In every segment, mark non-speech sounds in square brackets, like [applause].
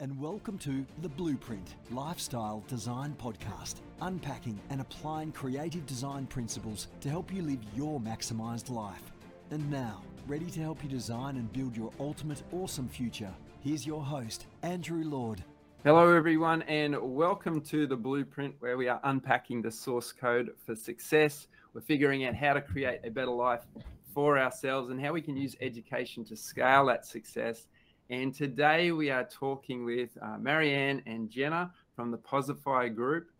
And welcome to The Blueprint Lifestyle Design Podcast, unpacking and applying creative design principles to help you live your maximized life. And now, ready to help you design and build your ultimate awesome future, here's your host, Andrew Lord. Hello, everyone, and welcome to The Blueprint, where we are unpacking the source code for success. We're figuring out how to create a better life for ourselves and how we can use education to scale that success and today we are talking with uh, Marianne and Jenna from the Posify Group.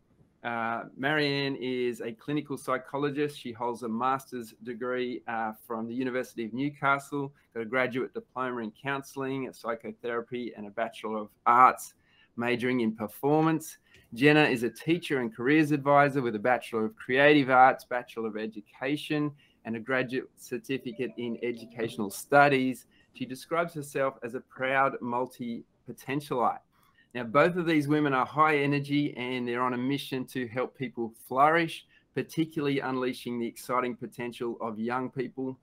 Uh, Marianne is a clinical psychologist. She holds a master's degree uh, from the University of Newcastle, got a graduate diploma in counseling, and psychotherapy, and a Bachelor of Arts, majoring in performance. Jenna is a teacher and careers advisor with a Bachelor of Creative Arts, Bachelor of Education, and a graduate certificate in educational studies. She describes herself as a proud multi potentialite. Now, both of these women are high energy and they're on a mission to help people flourish, particularly unleashing the exciting potential of young people.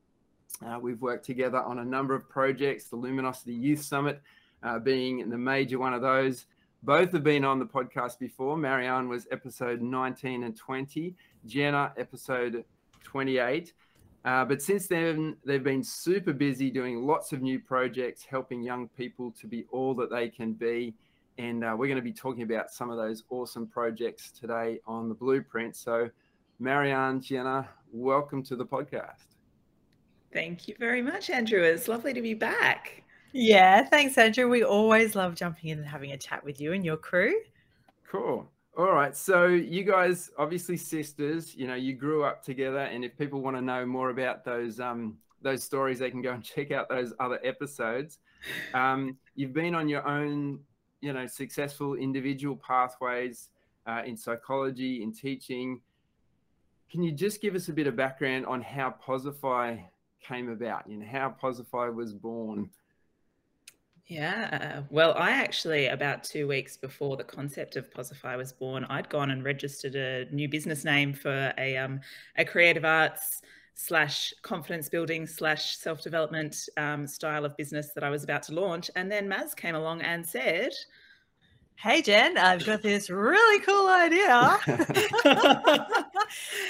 Uh, we've worked together on a number of projects, the Luminosity Youth Summit uh, being the major one of those. Both have been on the podcast before. Marianne was episode 19 and 20, Jenna, episode 28. Uh, but since then, they've been super busy doing lots of new projects, helping young people to be all that they can be. And uh, we're going to be talking about some of those awesome projects today on the blueprint. So, Marianne, Jenna, welcome to the podcast. Thank you very much, Andrew. It's lovely to be back. Yeah, thanks, Andrew. We always love jumping in and having a chat with you and your crew. Cool. All right. So you guys, obviously sisters, you know, you grew up together, and if people want to know more about those um, those stories, they can go and check out those other episodes. Um, you've been on your own, you know, successful individual pathways uh, in psychology, in teaching. Can you just give us a bit of background on how Posify came about? You know, how Posify was born? Yeah. Well, I actually, about two weeks before the concept of Posify was born, I'd gone and registered a new business name for a, um, a creative arts slash confidence building slash self development um, style of business that I was about to launch. And then Maz came along and said, Hey, Jen, I've got this really cool idea. [laughs]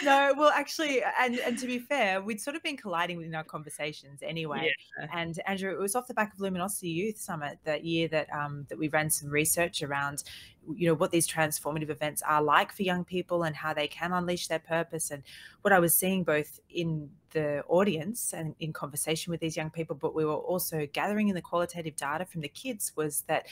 no, well, actually, and, and to be fair, we'd sort of been colliding within our conversations anyway. Yeah. And Andrew, it was off the back of Luminosity Youth Summit that year that um, that we ran some research around, you know, what these transformative events are like for young people and how they can unleash their purpose. And what I was seeing both in the audience and in conversation with these young people, but we were also gathering in the qualitative data from the kids was that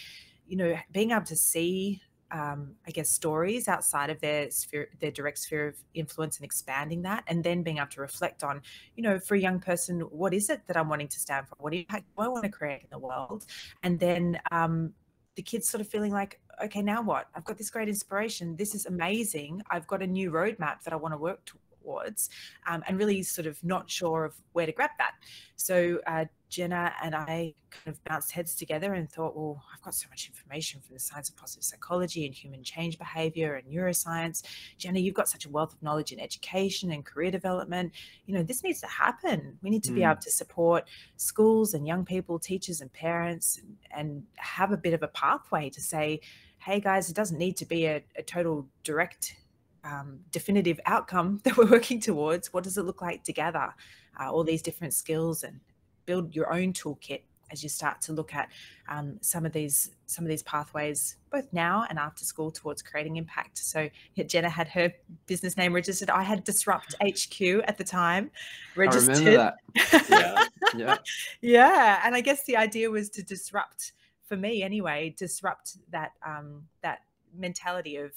you know, being able to see, um, I guess, stories outside of their sphere, their direct sphere of influence, and expanding that, and then being able to reflect on, you know, for a young person, what is it that I'm wanting to stand for? What impact do I want to create in the world? And then um, the kids sort of feeling like, okay, now what? I've got this great inspiration. This is amazing. I've got a new roadmap that I want to work towards, um, and really sort of not sure of where to grab that. So uh, Jenna and I kind of bounced heads together and thought, well, I've got so much information from the science of positive psychology and human change behavior and neuroscience. Jenna, you've got such a wealth of knowledge in education and career development. You know, this needs to happen. We need to mm. be able to support schools and young people, teachers and parents, and, and have a bit of a pathway to say, hey guys, it doesn't need to be a, a total direct um, definitive outcome [laughs] that we're working towards. What does it look like together? Uh, all these different skills and build your own toolkit as you start to look at um, some of these some of these pathways both now and after school towards creating impact. So jenna had her business name registered. I had disrupt hq at the time registered I remember that. yeah. Yeah. [laughs] Yeah and i guess the idea was to disrupt for me anyway disrupt that um, that mentality of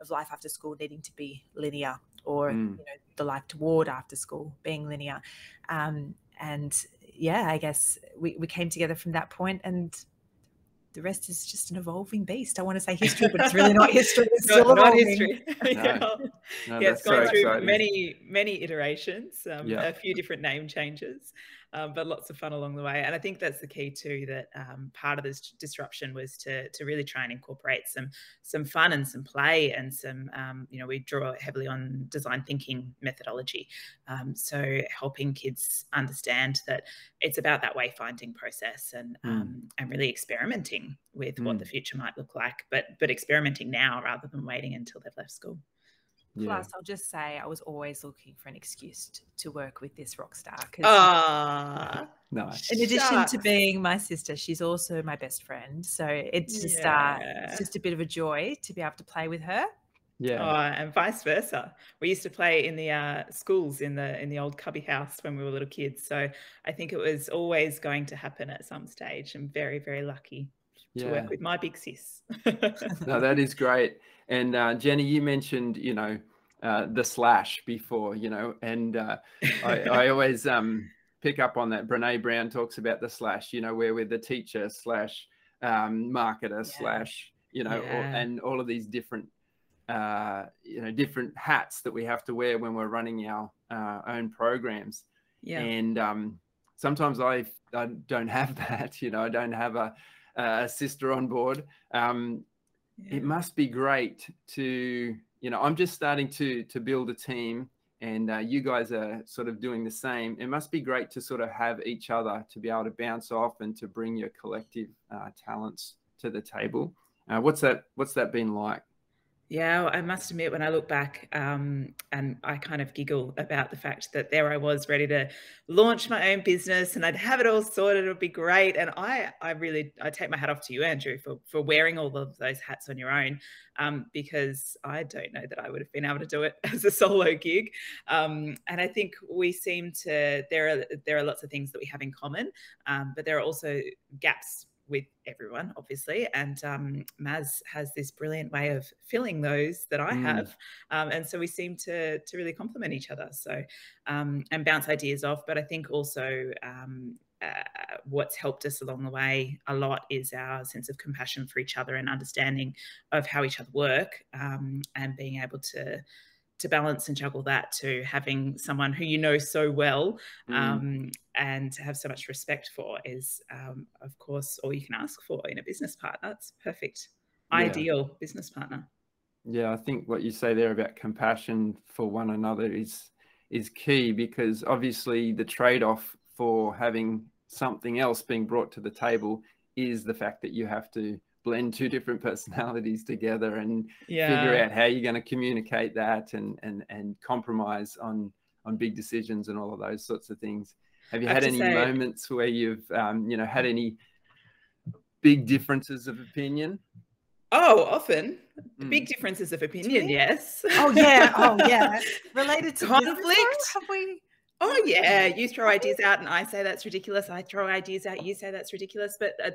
of life after school needing to be linear or mm. you know the life toward after school being linear. Um, and yeah, I guess we, we came together from that point and the rest is just an evolving beast. I want to say history, but it's really not history. It's [laughs] still not, history. [laughs] [laughs] yeah, no. No, yeah it's gone so through exciting. many, many iterations, um, yeah. a few different name changes. Um, but lots of fun along the way. And I think that's the key too. That um, part of this disruption was to to really try and incorporate some some fun and some play and some um, you know we draw heavily on design thinking methodology. Um, so helping kids understand that it's about that wayfinding process and mm. and really experimenting with mm. what the future might look like, but but experimenting now rather than waiting until they've left school. Yeah. Plus, I'll just say I was always looking for an excuse to, to work with this rock star. Ah, nice. [laughs] In addition Shucks. to being my sister, she's also my best friend. So it's just yeah. uh, it's just a bit of a joy to be able to play with her. Yeah. Oh, and vice versa. We used to play in the uh, schools in the in the old cubby house when we were little kids. So I think it was always going to happen at some stage. I'm very very lucky to work with my big sis. [laughs] no, that is great. And uh, Jenny, you mentioned, you know, uh, the slash before, you know, and uh, I, [laughs] I, always um, pick up on that. Brene Brown talks about the slash, you know, where we're the teacher slash um, marketer yeah. slash, you know, yeah. or, and all of these different, uh, you know, different hats that we have to wear when we're running our uh, own programs. Yeah. And um, sometimes I, I don't have [laughs] that, you know, I don't have a, a sister on board. Um, yeah. it must be great to you know i'm just starting to to build a team and uh, you guys are sort of doing the same. It must be great to sort of have each other to be able to bounce off and to bring your collective uh, talents to the table. Uh, what's that what's that been like yeah, I must admit, when I look back, um, and I kind of giggle about the fact that there I was ready to launch my own business, and I'd have it all sorted. It would be great, and I, I really, I take my hat off to you, Andrew, for for wearing all of those hats on your own, um, because I don't know that I would have been able to do it [laughs] as a solo gig. Um, and I think we seem to there are there are lots of things that we have in common, um, but there are also gaps with everyone, obviously. And um, Maz has this brilliant way of filling those that I mm. have, um, and so we seem to to really complement each other. So um, and bounce ideas off. But I think also. Um, uh, what's helped us along the way a lot is our sense of compassion for each other and understanding of how each other work um, and being able to to balance and juggle that to having someone who you know so well mm. um, and to have so much respect for is, um, of course, all you can ask for in a business partner. It's perfect, yeah. ideal business partner. Yeah, I think what you say there about compassion for one another is is key because obviously the trade off for having something else being brought to the table is the fact that you have to blend two different personalities together and yeah. figure out how you're going to communicate that and and and compromise on on big decisions and all of those sorts of things have you had any say, moments where you've um, you know had any big differences of opinion Oh, often mm. big differences of opinion. Yes. Oh yeah. Oh yeah. [laughs] Related to conflict. Have we? Oh [laughs] yeah, you throw ideas out and I say that's ridiculous. I throw ideas out, you say that's ridiculous, but uh,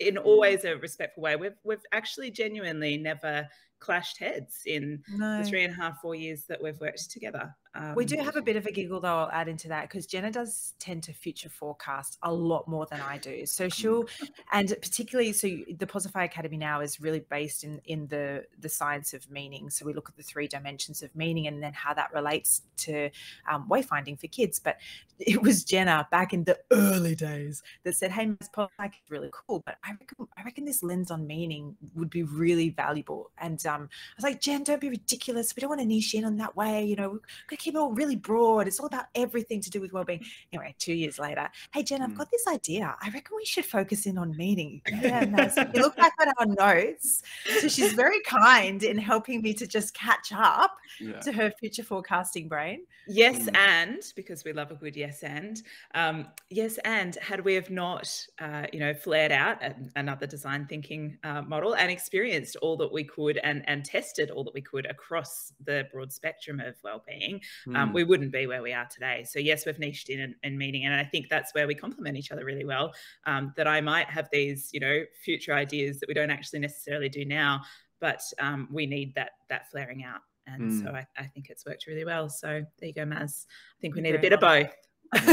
in mm. always a respectful way. We've we've actually genuinely never clashed heads in no. the three and a half, four years that we've worked together. Um, we do have a bit of a giggle though. I'll add into that because Jenna does tend to future forecast a lot more than I do. So she'll, [laughs] and particularly, so the Posify Academy now is really based in in the the science of meaning. So we look at the three dimensions of meaning and then how that relates to um, wayfinding for kids. But [laughs] it was Jenna back in the early days that said, "Hey, Posify is really cool, but I reckon I reckon this lens on meaning would be really valuable." And um, I was like, "Jen, don't be ridiculous. We don't want to niche in on that way. You know, keep it all really broad. It's all about everything to do with well-being. Anyway, two years later, hey Jen, I've mm. got this idea. I reckon we should focus in on meaning. [laughs] Yeah, nice. you look back at our notes. So she's very kind in helping me to just catch up yeah. to her future forecasting brain. Yes, mm. and because we love a good yes and. Um, yes, and had we have not, uh, you know, flared out another design thinking uh, model and experienced all that we could and and tested all that we could across the broad spectrum of well-being, mm. um, we wouldn't be where we are today. So yes, we've niched in and, meeting, and I think that's where we complement each other really well. Um, that I might have these, you know, future ideas that we don't actually necessarily do now, but um, we need that that flaring out. And mm. so I, I, think it's worked really well. So there you go, Maz. I think we need a bit of both. [laughs] but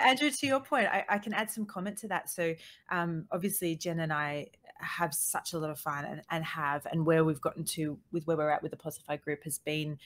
Andrew, to your point, I, I, can add some comment to that. So um, obviously, Jen and I have such a lot of fun and, and have, and where we've gotten to with where we're at with the Posify group has been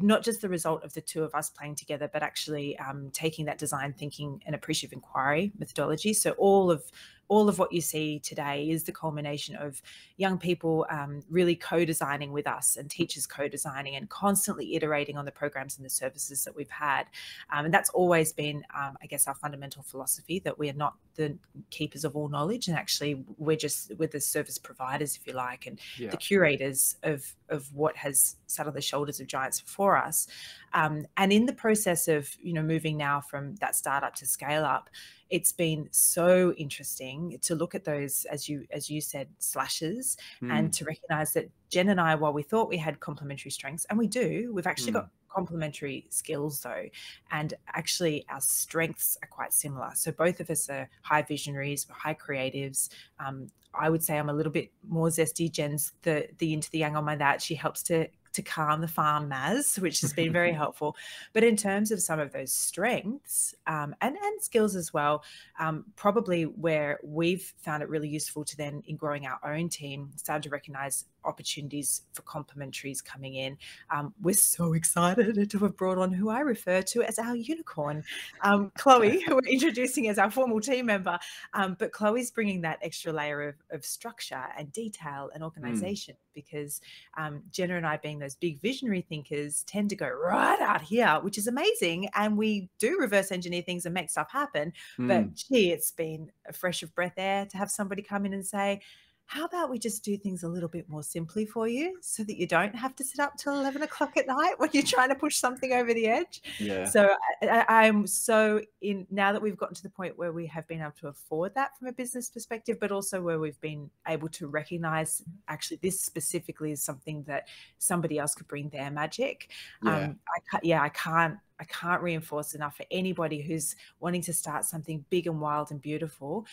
not just the result of the two of us playing together, but actually um, taking that design thinking and appreciative inquiry methodology. So all of all of what you see today is the culmination of young people um, really co-designing with us and teachers co-designing and constantly iterating on the programs and the services that we've had um, and that's always been um, i guess our fundamental philosophy that we are not the keepers of all knowledge and actually we're just we're the service providers if you like and yeah. the curators of of what has sat on the shoulders of giants before us um, and in the process of you know moving now from that startup to scale up it's been so interesting to look at those as you as you said slashes mm. and to recognize that jen and i while we thought we had complementary strengths and we do we've actually mm. got complementary skills though and actually our strengths are quite similar so both of us are high visionaries high creatives um, i would say i'm a little bit more zesty jen's the the into the yang on my that she helps to to calm the farm Maz, which has been very [laughs] helpful. But in terms of some of those strengths um, and, and skills as well, um, probably where we've found it really useful to then, in growing our own team, start to recognize opportunities for complementaries coming in. Um, we're so [laughs] excited to have brought on who I refer to as our unicorn, um, Chloe, who [laughs] we're introducing as our formal team member. Um, but Chloe's bringing that extra layer of, of structure and detail and mm. organization mm. because um, Jenna and I, being those big visionary thinkers, tend to go right out here, which is amazing. And we do reverse engineer things and make stuff happen. Mm. But gee, it's been a fresh of breath air to have somebody come in and say, how about we just do things a little bit more simply for you so that you don't have to sit up till 11 o'clock at night [laughs] when you're trying to push something over the edge? Yeah. So I, am so in now that we've gotten to the point where we have been able to afford that from a business perspective but also where we've been able to recognize actually this specifically is something that somebody else could bring their magic yeah. um I, yeah i can't I can't reinforce enough for anybody who's wanting to start something big and wild and beautiful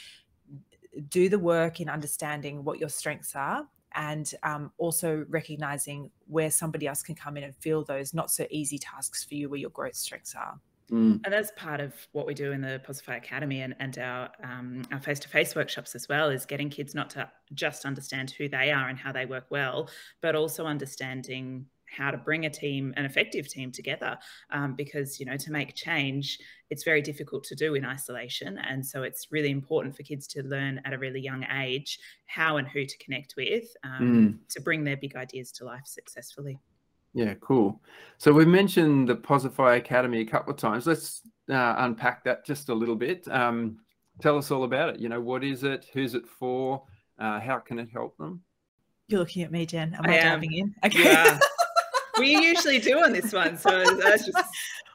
do the work in understanding what your strengths are and um, also recognizing where somebody else can come in and fill those not so easy tasks for you where your growth strengths are. Mm. And that's part of what we do in the Posify Academy and, and our um, our face to face workshops as well is getting kids not to just understand who they are and how they work well, but also understanding how to bring a team, an effective team together. Um, because, you know, to make change, it's very difficult to do in isolation. And so it's really important for kids to learn at a really young age how and who to connect with um, mm. to bring their big ideas to life successfully. Yeah, cool. So we've mentioned the Posify Academy a couple of times. Let's uh, unpack that just a little bit. Um, tell us all about it. You know, what is it? Who's it for? Uh, how can it help them? You're looking at me, Jen. Am I, I diving in? [laughs] Okay. Yeah. We usually do on this one. So that's just.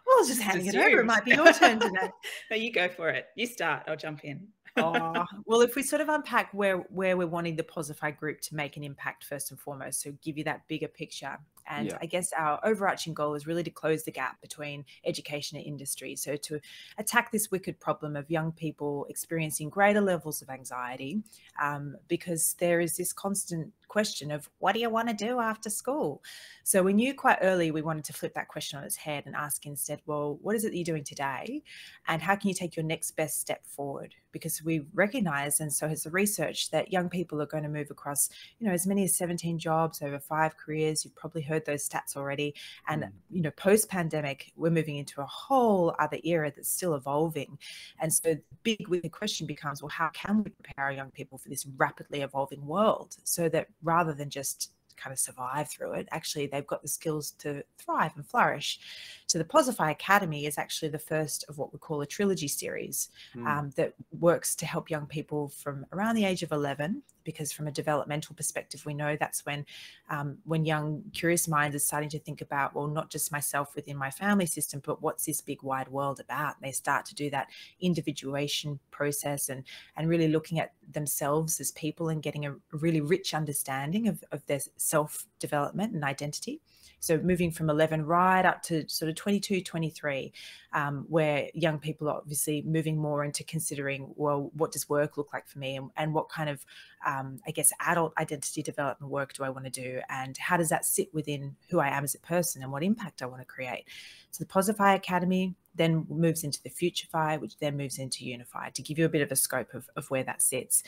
Well, just handing it over. It might be your turn today. [laughs] no, you go for it. You start. I'll jump in. oh, well, if we sort of unpack where where we're wanting the Posify group to make an impact first and foremost, so give you that bigger picture. And yeah. I guess our overarching goal is really to close the gap between education and industry. So to attack this wicked problem of young people experiencing greater levels of anxiety, um, because there is this constant question of what do you want to do after school? So we knew quite early we wanted to flip that question on its head and ask instead, well, what is it that you're doing today? And how can you take your next best step forward? Because we recognize, and so has the research, that young people are going to move across, you know, as many as 17 jobs over five careers. You've probably heard those stats already. And, mm. you know, post pandemic, we're moving into a whole other era that's still evolving. And so the big question becomes, well, how can we prepare our young people for this rapidly evolving world so that rather than just kind of survive through it. Actually, they've got the skills to thrive and flourish. So the Posify Academy is actually the first of what we call a trilogy series mm. um, that works to help young people from around the age of 11 because from a developmental perspective we know that's when um, when young curious minds are starting to think about well not just myself within my family system but what's this big wide world about? And they start to do that individuation process and and really looking at themselves as people and getting a really rich understanding of, of their self development and identity. So moving from 11 right up to sort of 22, 23, um, where young people are obviously moving more into considering, well, what does work look like for me and, and what kind of, um, I guess, adult identity development work do I want to do? And how does that sit within who I am as a person and what impact I want to create? So the Posify Academy then moves into the Futurify, which then moves into Unify to give you a bit of a scope of, of where that sits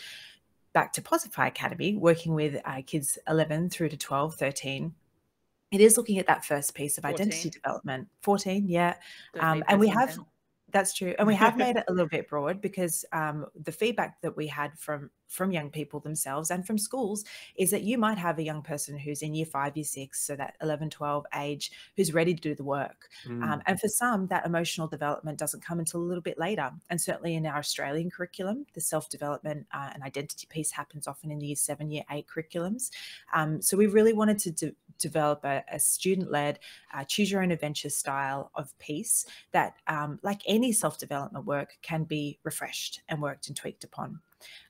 back to Posify Academy, working with uh, kids 11 through to 12, 13, it is looking at that first piece of 14. identity development 14 yeah um, and we have that's true and we have made it a little bit broad because um, the feedback that we had from from young people themselves and from schools is that you might have a young person who's in year five, year six, so that 11, 12 age, who's ready to do the work. Mm. Um, and for some, that emotional development doesn't come until a little bit later. And certainly in our Australian curriculum, the self development uh, and identity piece happens often in the year seven, year eight curriculums. Um, so we really wanted to develop a, a student led, uh, choose your own adventure style of piece that, um, like any self development work, can be refreshed and worked and tweaked upon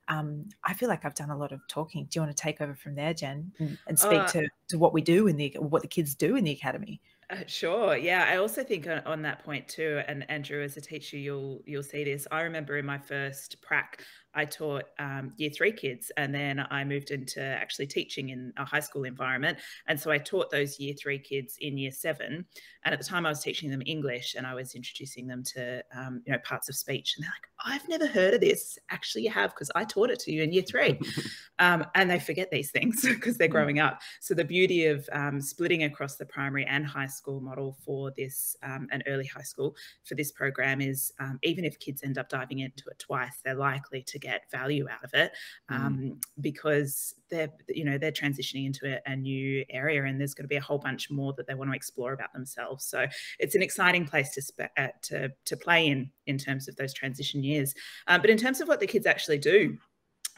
um, I feel like I've done a lot of talking. Do you want to take over from there, Jen, and, speak uh, to, to what we do in the what the kids do in the academy? Uh, sure. Yeah, I also think on, on, that point too, and Andrew, as a teacher, you'll you'll see this. I remember in my first prac, I taught um, year three kids, and then I moved into actually teaching in a high school environment. And so I taught those year three kids in year seven. And at the time, I was teaching them English, and I was introducing them to um, you know parts of speech. And they're like, "I've never heard of this." Actually, you have because I taught it to you in year three. [laughs] um, and they forget these things [laughs] because they're mm. growing up. So the beauty of um, splitting across the primary and high school model for this um, and early high school for this program is um, even if kids end up diving into it twice, they're likely to get value out of it mm. um, mm. because they're you know they're transitioning into a, a, new area and there's going to be a whole bunch more that they want to explore about themselves so it's an exciting place to uh, to to play in in terms of those transition years uh, but in terms of what the kids actually do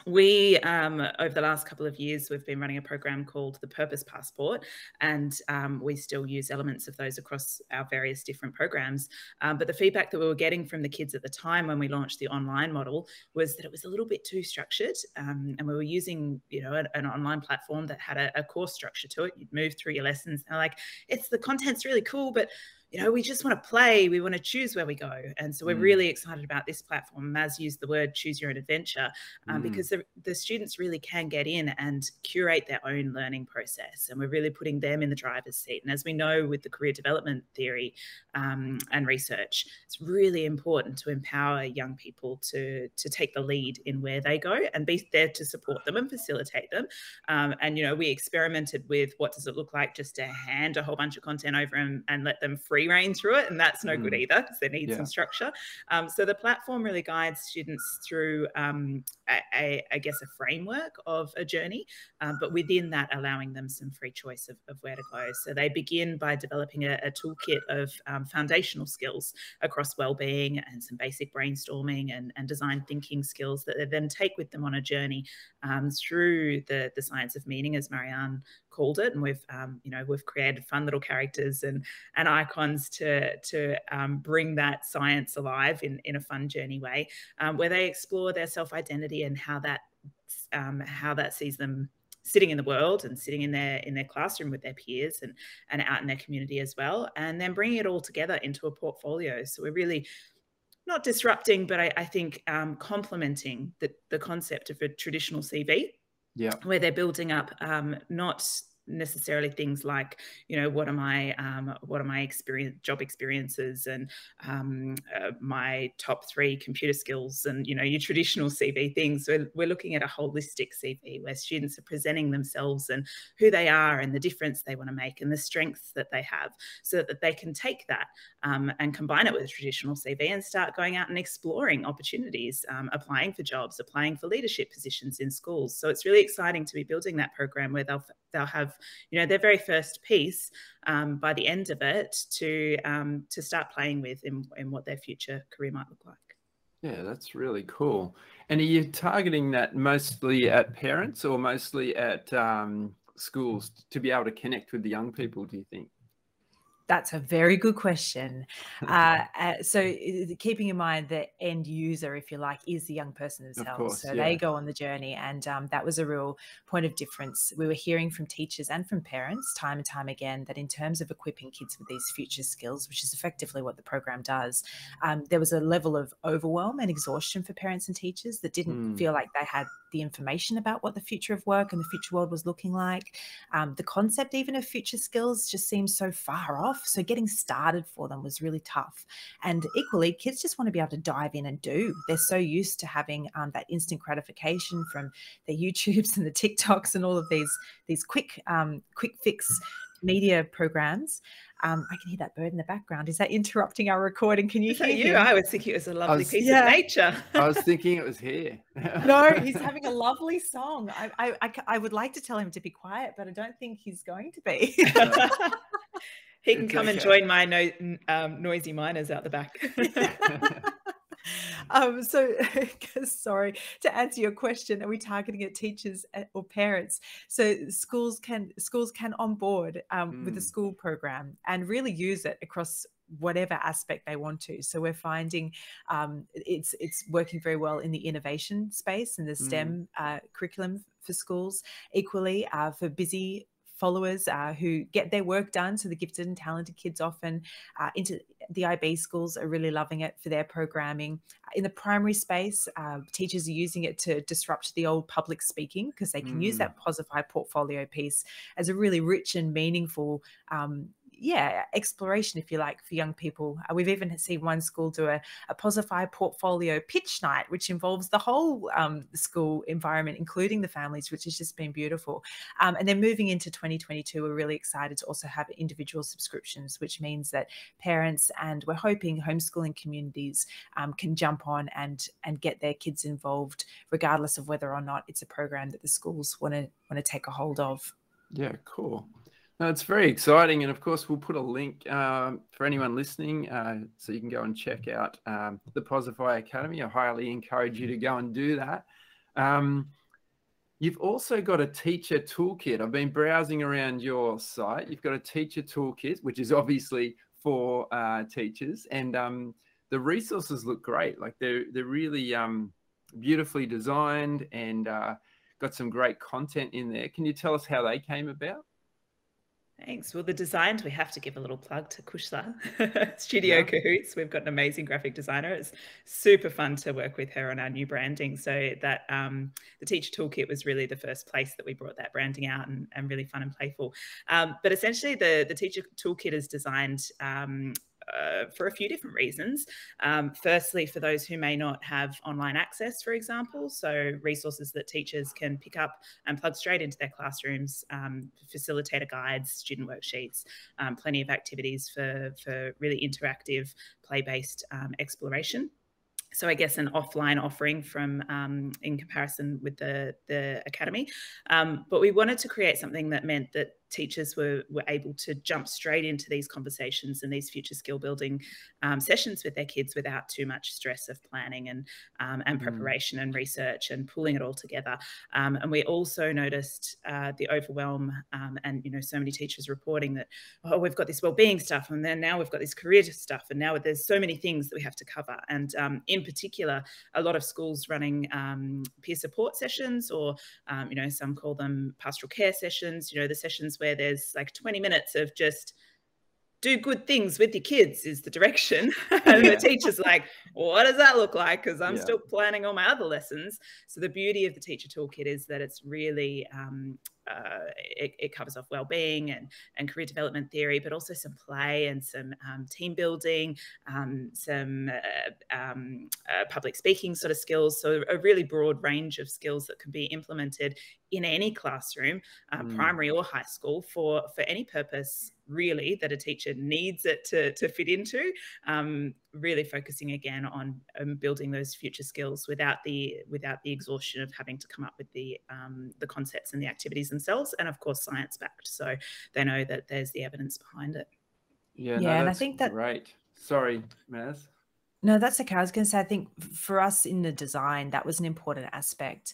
we um, over the last couple of years we've been running a program called the purpose passport and um, we still use elements of those across our various different programs. Um, but the feedback that we were getting from the kids at the time when we launched the online model was that it was a little bit too structured um, and we were using you know an, an online platform that had a, a course structure to it. You'd move through your lessons and like it's the content's really cool but you know, we just want to play. We want to choose where we go. And so we're mm. really excited about this platform. Maz used the word choose your own adventure um, mm. because the, the, students really can get in and curate their own learning process. And we're really putting them in the driver's seat. And as we know with the career development theory um, and research, it's really important to empower young people to, to take the lead in where they go and be there to support them and facilitate them. Um, and, you know, we experimented with what does it look like just to hand a whole bunch of content over and, and let them free free reign through it, and that's no mm. good either because they need yeah. some structure. Um, so the platform really guides students through, um, a, a, I guess, a framework of a journey, um, but within that, allowing them some free choice of, of, where to go. So they begin by developing a, a toolkit of um, foundational skills across well-being and some basic brainstorming and, and design thinking skills that they then take with them on a journey um, through the the science of meaning, as Marianne called it, and we've um, you know we've created fun little characters and and icons to to um, bring that science alive in in a fun journey way, um, where they explore their self identity and how that um, how that sees them sitting in the world and sitting in their in their classroom with their peers and and out in their community as well and then bringing it all together into a portfolio. So we're really not disrupting but i, I think um, complementing the, the concept of a traditional cv yeah. where they're building up um, not necessarily things like you know what are my um, what are my experience job experiences and um, uh, my top three computer skills and you know your traditional cv things. We're, we're looking at a holistic cv where students are presenting themselves and who they are and the difference they want to make and the strengths that they have so that they can take that um, and combine it with a traditional cv and start going out and exploring opportunities um, applying for jobs applying for leadership positions in schools. So it's really exciting to be building that program where they'll they'll have you know their very first piece um, by the end of it to um, to start playing with in, in what their future career might look like. Yeah, that's really cool. And are you targeting that mostly at parents or mostly at um, schools to be able to connect with the young people? Do you think? That's a very good question. Uh, uh, so, keeping in mind the end user, if you like, is the young person themselves. Course, so yeah. they go on the journey, and um, that was a real point of difference. We were hearing from teachers and from parents time and time again that in terms of equipping kids with these future skills, which is effectively what the program does, um, there was a level of overwhelm and exhaustion for parents and teachers that didn't mm. feel like they had the information about what the future of work and the future world was looking like. Um, the concept, even of future skills, just seems so far off. So getting started for them was really tough. And equally, kids just want to be able to dive in and do. They're so used to having um, that instant gratification from the [laughs] YouTubes and the TikToks and all of these these quick um, quick fix media programs. Um, I can hear that bird in the background. Is that interrupting our recording? Can you Is hear you? him? I was thinking it was a lovely was- piece Yeah. of nature. I was thinking it was here. [laughs] no, he's [laughs] having a lovely song. I, I, I, I would like to tell him to be quiet, but I don't think he's going to be. He can It's come and join my no, um, noisy miners out the back. [laughs] [laughs] um, so, [laughs] sorry to answer your question. Are we targeting at teachers uh, or parents? So schools can schools can onboard um, with the Mm. school program and really use it across whatever aspect they want to. So we're finding um, it's it's working very well in the innovation space and the STEM uh, curriculum for schools. Equally uh, for busy followers uh, who get their work done. So the gifted and talented kids often uh, into the IB schools are really loving it for their programming. In the primary space, uh, teachers are using it to disrupt the old public speaking because they can use Mm. that Posify portfolio piece as a really rich and meaningful um, yeah, exploration, if you like, for young people. Uh, we've even seen one school do a, a Posify portfolio pitch night, which involves the whole um, school environment, including the families, which has just been beautiful. Um, and then moving into 2022, we're really excited to also have individual subscriptions, which means that parents and we're hoping homeschooling communities um, can jump on and and get their kids involved, regardless of whether or not it's a program that the schools want to want to take a hold of. Yeah, cool. No, it's very exciting, and of course, we'll put a link um, for anyone listening, uh, so you can go and check out um, the Posify Academy. I highly encourage you to go and do that. Um, you've also got a teacher toolkit. I've been browsing around your site. You've got a teacher toolkit, which is obviously for uh, teachers, and um, the resources look great. Like they're they're really um, beautifully designed and uh, got some great content in there. Can you tell us how they came about? Thanks. Well, the designs, we have to give a little plug to Kushla [laughs] Studio Yeah. Cahoots. We've got an amazing graphic designer. It's super fun to work with her on our new branding. So that um, the teacher toolkit was really the first place that we brought that branding out and, and really fun and playful. Um, but essentially, the the teacher toolkit is designed. Um, uh, for a few different reasons. Um, firstly, for those who may not have online access, for example, so resources that teachers can pick up and plug straight into their classrooms, um, facilitator guides, student worksheets, um, plenty of activities for, for really interactive, play based um, exploration. So I guess an offline offering from um, in comparison with the the academy, um, but we wanted to create something that meant that teachers were were able to jump straight into these conversations and these future skill building um, sessions with their kids without too much stress of planning and um, and Mm. preparation and research and pulling it all together. Um, and we also noticed uh, the overwhelm um, and you know so many teachers reporting that oh we've got this well-being stuff and then now we've got this career stuff and now there's so many things that we have to cover and um, in particular a lot of schools running um, peer support sessions or um, you know some call them pastoral care sessions you know the sessions where there's like 20 minutes of just do good things with your kids is the direction. [laughs] And the teacher's like what does that look like? Because i'm Yeah. still planning all my other lessons. So the beauty of the teacher toolkit is that it's really um, uh, it, it covers off well-being and, and career development theory but also some play and some um, team building um, some uh, um, uh, public speaking sort of skills so a really broad range of skills that can be implemented in any classroom uh, Mm. primary or high school for for any purpose really that a teacher needs it to, to fit into um, really focusing again on um, building those future skills without the without the exhaustion of having to come up with the um, the concepts and the activities themselves and of course science backed. So they know that there's the evidence behind it. Yeah, Yeah, no, and I think that- right Sorry, Maz. No, that's okay. I was going to say, I think for us in the design, that was an important aspect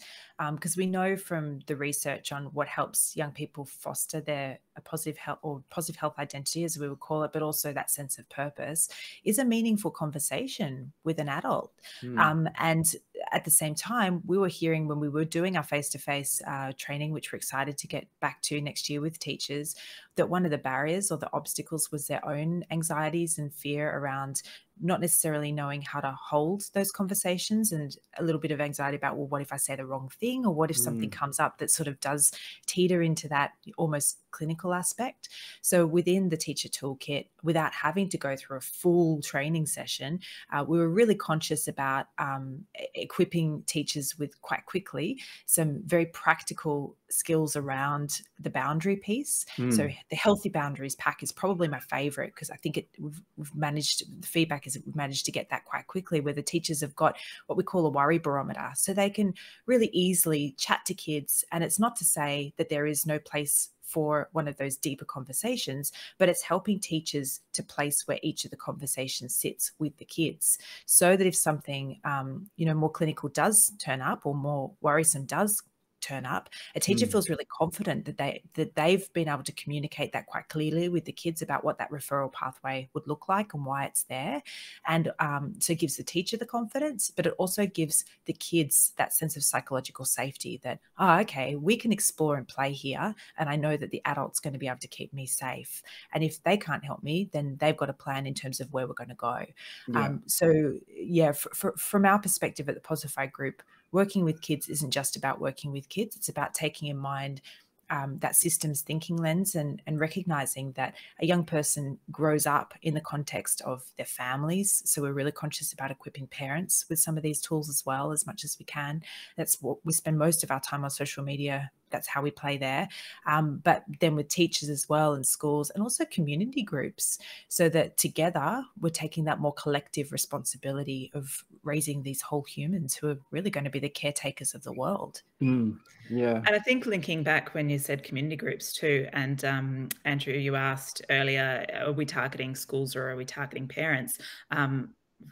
because we know from the research on what helps young people foster their a positive health or positive health identity, as we would call it, but also that sense of purpose, is a meaningful conversation with an adult. Hmm. Um, and at the same time, we were hearing when we were doing our face to face training, which we're excited to get back to next year with teachers, that one of the barriers or the obstacles was their own anxieties and fear around not necessarily knowing how to hold those conversations and a little bit of anxiety about, well, what if I say the wrong thing? Or what if something Mm. comes up that sort of does teeter into that almost clinical aspect? So within the teacher toolkit, without having to go through a full training session, uh, we were really conscious about um, equipping teachers with quite quickly some very practical skills around the boundary piece. Mm. So the healthy boundaries pack is probably my favorite because I think it we've, we've, managed the feedback that we've managed to get that quite quickly where the teachers have got what we call a worry barometer. So they can really easily chat to kids and it's not to say that there is no place for one of those deeper conversations, but it's helping teachers to place where each of the conversations sits with the kids so that if something, um, you know, more clinical does turn up or more worrisome does turn up a teacher mm. feels really confident that they that they've been able to communicate that quite clearly with the kids about what that referral pathway would look like and why it's there and um, so it gives the teacher the confidence but it also gives the kids that sense of psychological safety that oh okay we can explore and play here and i know that the adult's going to be able to keep me safe and if they can't help me then they've got a plan in terms of where we're going to go yeah. um, so yeah for, for, from our perspective at the posify group working with kids isn't just about working with kids, it's about taking in mind um, that systems thinking lens and, and recognizing that a young person grows up in the context of their families. So we're really conscious about equipping parents with some of these tools as well, as much as we can. That's what we spend most of our time on social media that's how we play there. Um, but then with teachers as well and schools and also community groups, so that together we're taking that more collective responsibility of raising these whole humans who are really going to be the caretakers of the world. Mm, yeah. And I think linking back when you said community groups too, and um, Andrew, you asked earlier, are we targeting schools or are we targeting parents? Um,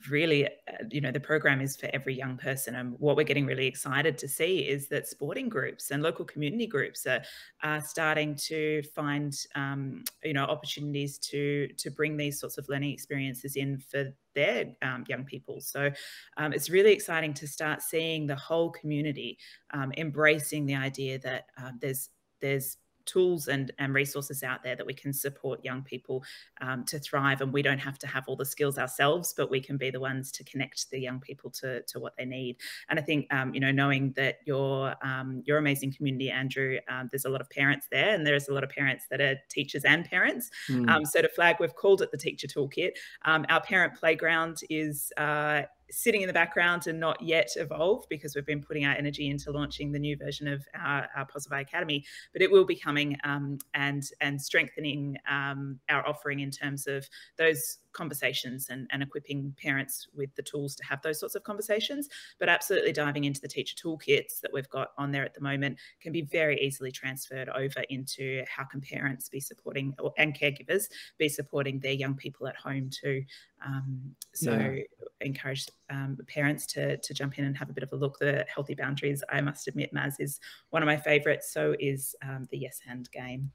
really uh, you know the program is for every young person. And what we're getting really excited to see is that sporting groups and local community groups are, are starting to find um, you know opportunities to to bring these sorts of learning experiences in for their um, young people. So um, it's really exciting to start seeing the whole community um, embracing the idea that uh, there's there's tools and, and resources out there that we can support young people um, to thrive. And we don't have to have all the skills ourselves, but we can be the ones to connect the young people to, to what they need. And I think, um, you know, knowing that your, um, your amazing community, Andrew, um, there's a lot of parents there and there's a lot of parents that are teachers and parents. Mm. so to flag, we've called it the Teacher Toolkit. Um, our parent playground is uh, sitting in the background and not yet evolved because we've been putting our energy into launching the new version of our, our Posify Academy, but it will be coming um, and and strengthening um, our offering in terms of those conversations and, and equipping parents with the tools to have those sorts of conversations. But absolutely diving into the teacher toolkits that we've got on there at the moment can be very easily transferred over into how can parents be supporting or, and caregivers be supporting their young people at home too. Um, so yeah. encourage um, parents to, to jump in and have a bit of a look. The healthy boundaries, I must admit, Maz is one of my favorites. So is um, the yes and game.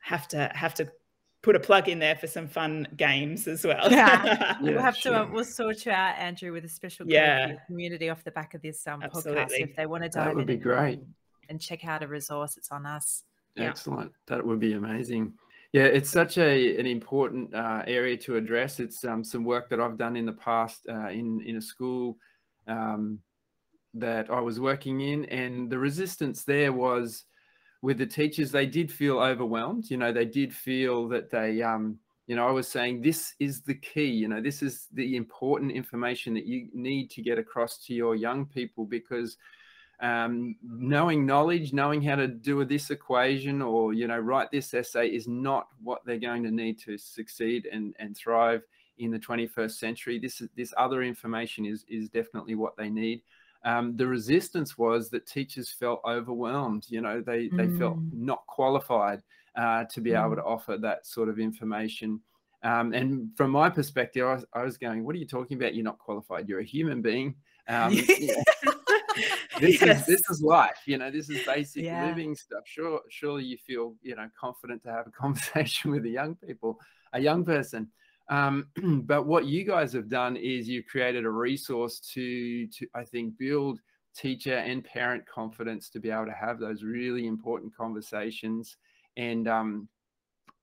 Have to have to put a plug in there for some fun games as well. Yeah, [laughs] we'll have sure. to. Uh, we'll sort you out, Andrew, with a special yeah. community off the back of this um, podcast. If they want to dive that would in be great and check out a resource, it's on us. Excellent. Yeah. That would be amazing. Yeah, it's such a an important uh, area to address. It's um, some work that I've done in the past uh, in in a school um, that I was working in, and the resistance there was with the teachers, they did feel overwhelmed. You know, they did feel that they, um, you know, I was saying this is the key. You know, this is the important information that you need to get across to your young people because um, knowing knowledge, knowing how to do this equation or you know write this essay is not what they're going to need to succeed and and thrive in the 21st century. This this other information is is definitely what they need um, the resistance was that teachers felt overwhelmed. You know, they, they mm. felt not qualified uh, to be mm. able to offer that sort of information. Um, and from my perspective, I was, I was, going, "What are you talking about? You're not qualified. You're a human being. Um, [laughs] [laughs] this yes. is this is life. You know, this is basic yeah. living stuff. Sure, surely you feel you know confident to have a [laughs] conversation with a young people, a young person. Um, [clears throat] but what you guys have done is you've created a resource to, to, I think, build teacher and parent confidence to be able to have those really important conversations. And um,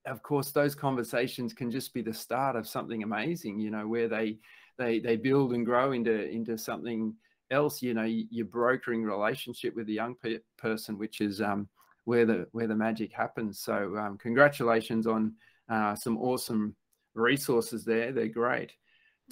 of course, those conversations can just be the start of something amazing, you know, where they, they, they build and grow into, into something else, you know, you're brokering relationship with the young pe person, which is um, where the, where the magic happens. So um, congratulations on uh, some awesome resources there. They're great.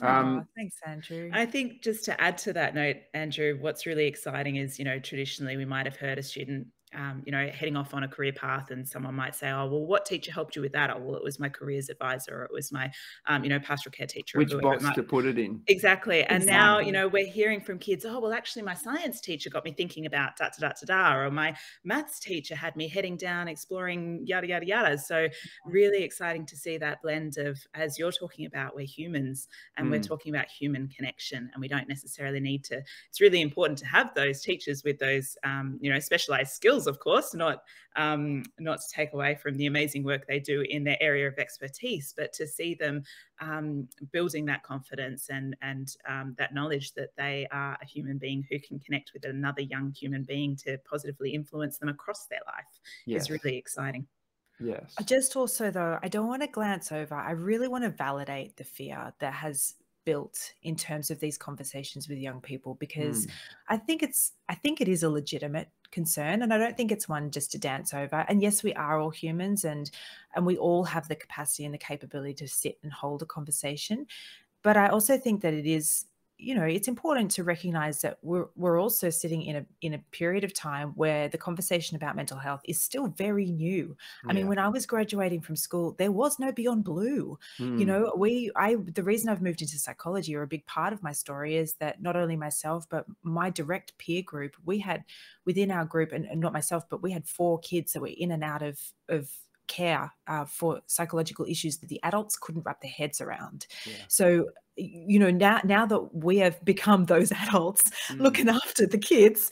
Um, oh, thanks, Andrew. I think just to add to that note, Andrew, what's really exciting is, you know, traditionally we might have heard a student um, you know, heading off on a career path, and someone might say, "Oh, well, what teacher helped you with that?" Oh, well, it was my careers advisor, or it was my, um, you know, pastoral care teacher. Which box to put it in? Exactly. And exactly. now, you know, we're hearing from kids, "Oh, well, actually, my science teacher got me thinking about da da da da da," or my maths teacher had me heading down exploring yada yada yada. So, really exciting to see that blend of, as you're talking about, we're humans and mm. we're talking about human connection, and we don't necessarily need to. It's really important to have those teachers with those, um, you know, specialized skills skills, of course, not um, not to take away from the amazing work they do in their area of expertise, but to see them um, building that confidence and and um, that knowledge that they are a human being who can connect with another young human being to positively influence them across their life yes. is really exciting. Yes. Just also though, I don't want to glance over. I really want to validate the fear that has built in terms of these conversations with young people because mm. I think it's I think it is a legitimate concern and I don't think it's one just to dance over. And yes we are all humans and and we all have the capacity and the capability to sit and hold a conversation but I also think that it is you know it's important to recognize that we're we're also sitting in a in a period of time where the conversation about mental health is still very new i mean when i was graduating from school there was no beyond blue mm. you hmm. know we i the reason i've moved into psychology or a big part of my story is that not only myself but my direct peer group we had within our group and, and not myself but we had four kids that were in and out of of care uh, for psychological issues that the adults couldn't wrap their heads around. Yeah. So, you know, now now that we have become those [laughs] adults mm. looking after the kids,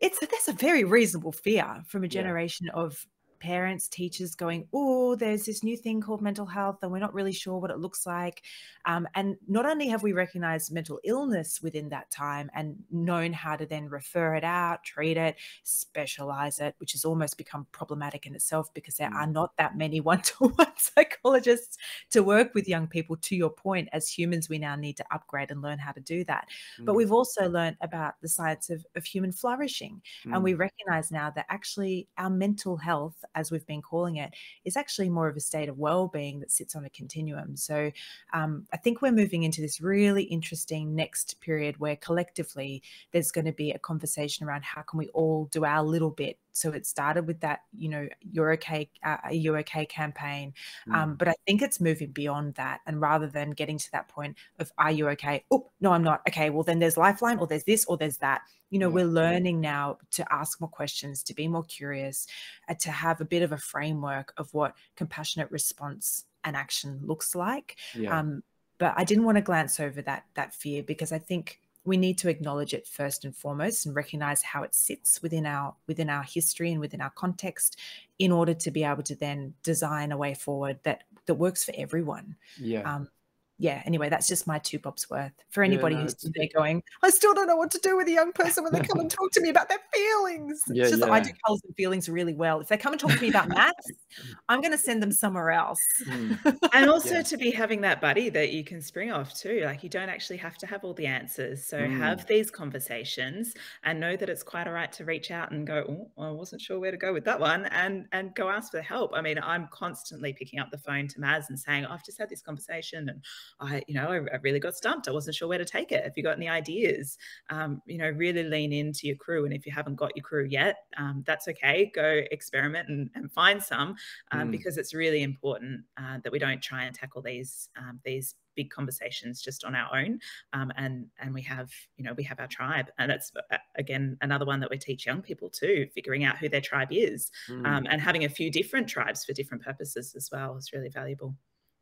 it's that's a very reasonable fear from a generation yeah. of parents, teachers going, oh, there's this new thing called mental health, and we're not really sure what it looks like. Um, and not only have we recognized mental illness within that time and known how to then refer it out, treat it, specialize it, which has almost become problematic in itself because there are mm. not that many one to one psychologists to work with young people. To your point, as humans, we now need to upgrade and learn how to do that. Mm. But we've also learned about the science of, of human flourishing. Mm. And we mm. recognize now that actually our mental health as we've been calling it, is actually more of a state of well-being that sits on a continuum. So um, I think we're moving into this really interesting next period where collectively there's going to be a conversation around how can we all do our little bit so it started with that you know you're okay uh, are you okay campaign mm. um, but i think it's moving beyond that and rather than getting to that point of are you okay oh no i'm not okay well then there's lifeline or there's this or there's that you know yeah. we're learning now to ask more questions to be more curious uh, to have a bit of a framework of what compassionate response and action looks like yeah. um, but i didn't want to glance over that that fear because i think we need to acknowledge it first and foremost and recognize how it sits within our within our history and within our context in order to be able to then design a way forward that that works for everyone. Yeah. Um, yeah, anyway, that's just my two bobs worth for anybody yeah, no, who's there going, I still don't know what to do with a young person when they come and [laughs] talk to me about their feelings. Yeah, it's just yeah. I do colors and feelings really well. If they come and talk to me about maths, [laughs] I'm going to send them somewhere else. Mm. and also yeah. to be having that buddy that you can spring off too. Like you don't actually have to have all the answers. So mm. have these conversations and know that it's quite all right to reach out and go, oh, I wasn't sure where to go with that one and and go ask for help. I mean, I'm constantly picking up the phone to Maz and saying, oh, I've just had this conversation and I, you know, I, I, really got stumped. I wasn't sure where to take it. If you got any ideas, um, you know, really lean into your crew. And if you haven't got your crew yet, um, that's okay. Go experiment and, and find some um, mm. because it's really important uh, that we don't try and tackle these um, these big conversations just on our own um, and and we have you know we have our tribe and that's uh, again another one that we teach young people too figuring out who their tribe is mm. um, and having a few different tribes for different purposes as well is really valuable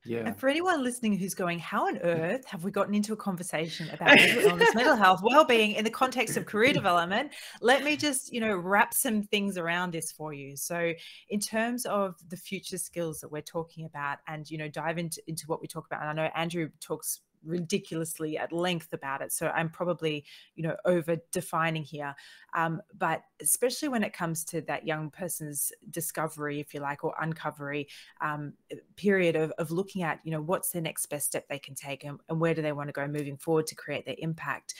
yeah. And for anyone listening who's going, how on mm. earth have we gotten into a conversation about [laughs] mental illness, mental health, well-being in the context of career development? Let me just, you know, wrap some things around this for you. So, in terms of the future skills that we're talking about, and you know, dive into into what we talk about, and I know Andrew talks ridiculously at length about it. So I'm probably, you know, over defining here. Um, but especially when it comes to that young person's discovery, if you like, or uncovery um, period of, of looking at, you know, what's the next best step they can take and, and where do they want to go moving forward to create their impact.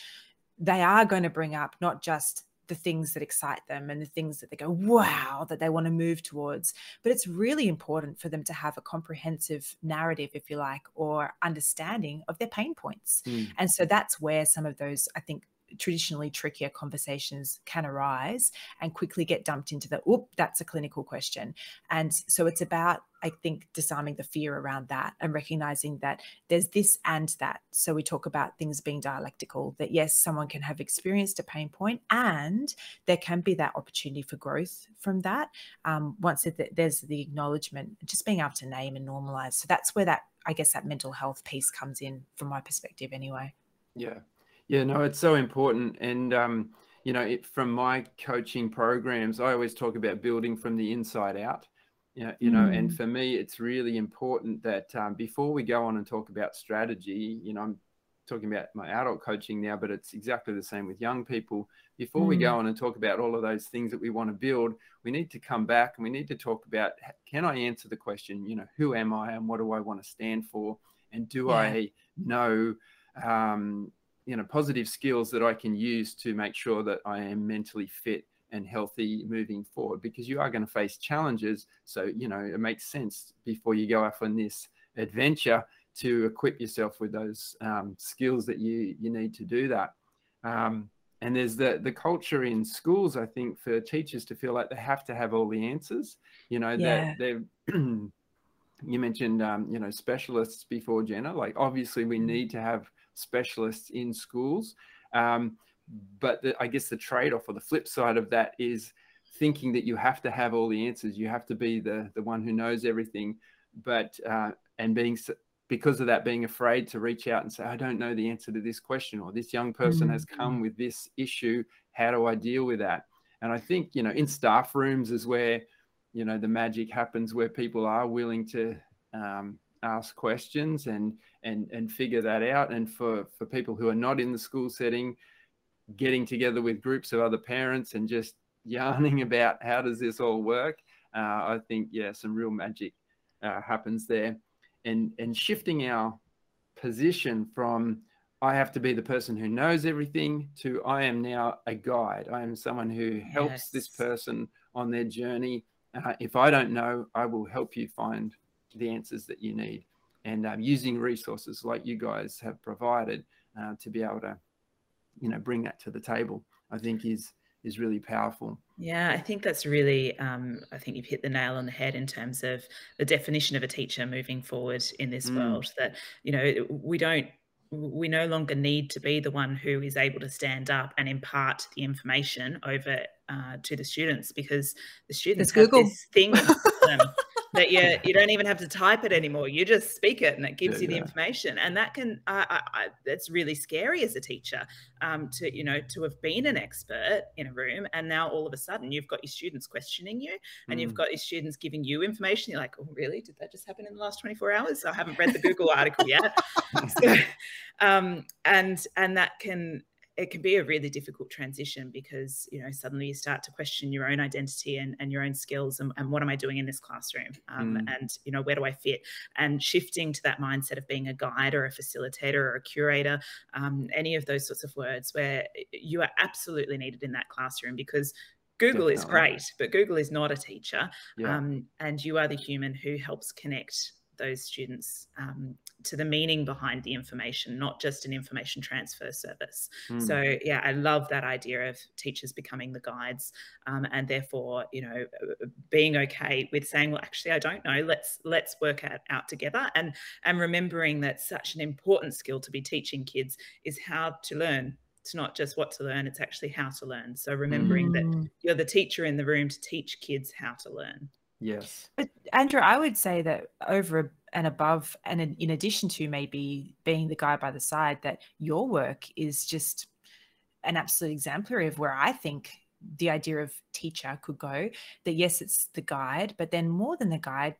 They are going to bring up not just the things that excite them and the things that they go, wow, that they want to move towards. But it's really important for them to have a comprehensive narrative, if you like, or understanding of their pain points. Mm. And so that's where some of those, I think, traditionally trickier conversations can arise and quickly get dumped into the oop that's a clinical question. And so it's about i think disarming the fear around that and recognizing that there's this and that. So we talk about things being dialectical that yes someone can have experienced a pain point and there can be that opportunity for growth from that um, once it, there's the acknowledgement just being able to name and normalize. So that's where that i guess that mental health piece comes in from my perspective anyway. Yeah yeah, no, it's so important. And, um, you know, it, from my coaching programs, I always talk about building from the inside out. You know, you know mm. and for me, it's really important that um, before we go on and talk about strategy, you know, I'm talking about my adult coaching now, but it's exactly the same with young people. Before mm. we go mm. on and talk about all of those things that we want to build, we need to come back and we need to talk about can I answer the question, you know, who am I and what do I want to stand for? And do yeah. I know, um, you know positive skills that I can use to make sure that I am mentally fit and healthy moving forward because you are going to face challenges so you know it makes sense before you go off on this adventure to equip yourself with those um, skills that you you need to do that um, and there's the the culture in schools i think for teachers to feel like they have to have all the answers you know yeah. that they're [clears throat] you mentioned um, you know specialists before jenna like obviously we mm. need to have specialists in schools. Um, but the, I guess the trade-off or the flip side of that is thinking that you have to have all the answers. You have to be the the one who knows everything, but uh, and being because of that being afraid to reach out and say I don't know the answer to this question or this young person mm-hmm. has come with this issue. How do I deal with that? And I think you know in staff rooms is where you know the magic happens where people are willing to um, ask questions and and and figure that out. And for for people who are not in the school setting getting together with groups of other parents and just [laughs] yarning about how does this all work uh, i think yeah some real magic uh, happens there. And and shifting our position from i have to be the person who knows everything to i am now a guide. I am someone who helps yes. this person on their journey. Uh, if i don't know i will help you find the answers that you need and um, using resources like you guys have provided uh, to be able to you know bring that to the table i think is is really powerful yeah i think that's really um, i think you've hit the nail on the head in terms of the definition of a teacher moving forward in this mm. world that you know we don't we no longer need to be the one who is able to stand up and impart the information over uh, to the students because the students have Google. this thing [laughs] that you you don't even have to type it anymore. You just speak it, and it gives yeah, you the yeah. information. And that can I, I, that's really scary as a teacher um, to you know to have been an expert in a room, and now all of a sudden you've got your students questioning you, and mm. you've got your students giving you information. You're like, oh really? Did that just happen in the last 24 hours? I haven't read the Google article yet. [laughs] [laughs] so, um, and and that can it can be a really difficult transition because you know suddenly you start to question your own identity and, and your own skills and, and what am i doing in this classroom um, mm. and you know where do i fit and shifting to that mindset of being a guide or a facilitator or a curator um, any of those sorts of words where you are absolutely needed in that classroom because Google Definitely. is great, but Google is not a teacher. Yeah. Um, and you are the human who helps connect those students um, to the meaning behind the information, not just an information transfer service. Mm. So, yeah, I love that idea of teachers becoming the guides, um, and therefore, you know, being okay with saying, "Well, actually, I don't know. Let's let's work out, out together." And and remembering that such an important skill to be teaching kids is how to learn it's not just what to learn, it's actually how to learn. So remembering mm. that you're the teacher in the room to teach kids how to learn. Yes. But Andrew, I would say that over and above, and in, addition to maybe being the guy by the side, that your work is just an absolute exemplary of where I think the idea of teacher could go. That yes it's the guide but then more than the guide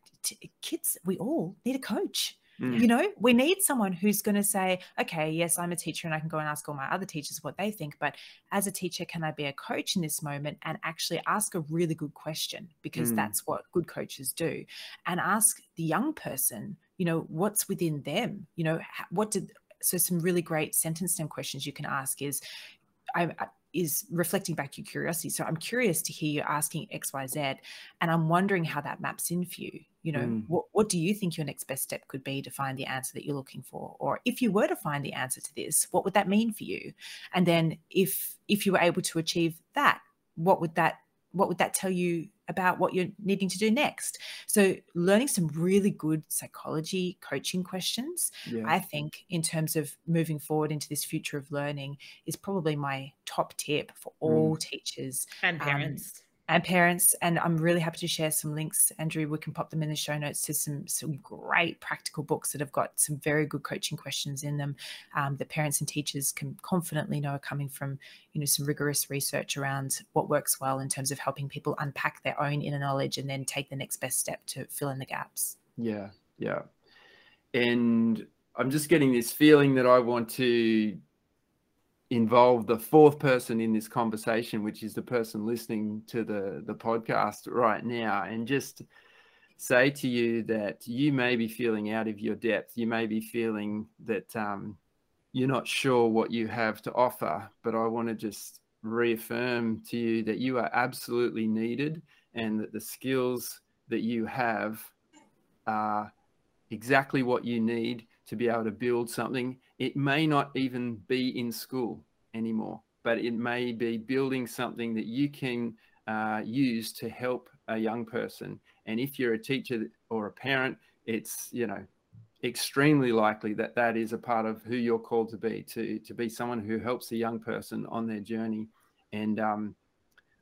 kids we all need a coach Mm. You know, we need someone who's going to say, okay, yes, I'm a teacher and I can go and ask all my other teachers what they think. But as a teacher, can I be a coach in this moment and actually ask a really good question? Because mm. that's what good coaches do. And ask the young person, you know, what's within them? You know, what did, so some really great sentence stem questions you can ask is, I, is reflecting back your curiosity. So I'm curious to hear you asking X, Y, Z, and I'm wondering how that maps in for you. You know, mm. what what do you think your next best step could be to find the answer that you're looking for? Or if you were to find the answer to this, what would that mean for you? And then if if you were able to achieve that, what would that what would that tell you about what you're needing to do next. So, learning some really good psychology coaching questions, yeah. I think, in terms of moving forward into this future of learning, is probably my top tip for all mm. teachers and um, parents. Um, and parents. And I'm really happy to share some links, Andrew. We can pop them in the show notes to some some great practical books that have got some very good coaching questions in them um, that parents and teachers can confidently know are coming from you know some rigorous research around what works well in terms of helping people unpack their own inner knowledge and then take the next best step to fill in the gaps. Yeah, yeah. And I'm just getting this feeling that I want to involve the fourth person in this conversation, which is the person listening to the, the podcast right now, and just say to you that you may be feeling out of your depth. You may be feeling that um, you're not sure what you have to offer, but I want to just reaffirm to you that you are absolutely needed and that the skills that you have are exactly what you need to be able to build something. It may not even be in school anymore, but it may be building something that you can uh, use to help a young person. And if you're a teacher or a parent, it's, you know, extremely likely that that is a part of who you're called to be, to, to be someone who helps a young person on their journey. And um,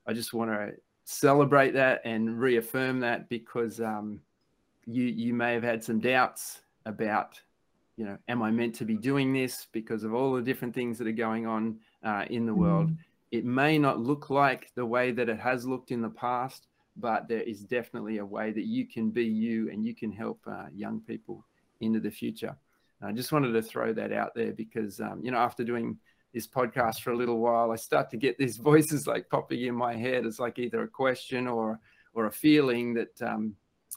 I just want to celebrate that and reaffirm that because um, you, you may have had some doubts about you know, am I meant to be doing this because of all the different things that are going on uh, in the world? Mm. It may not look like the way that it has looked in the past, but there is definitely a way that you can be you and you can help uh, young people into the future. And I just wanted to throw that out there because, um, you know, after doing this podcast for a little while, I start to get these [laughs] voices like popping in my head. It's like either a question or or a feeling that um,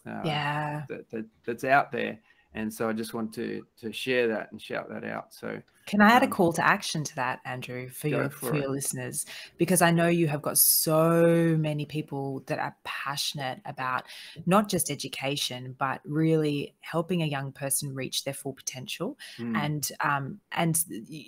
uh, yeah that, that that's out there and so I just want to to share that and shout that out. So can I add um, a call to action to that, Andrew, for your for, for your listeners? Because I know you have got so many people that are passionate about not just education, but really helping a young person reach their full potential. Mm. And um, and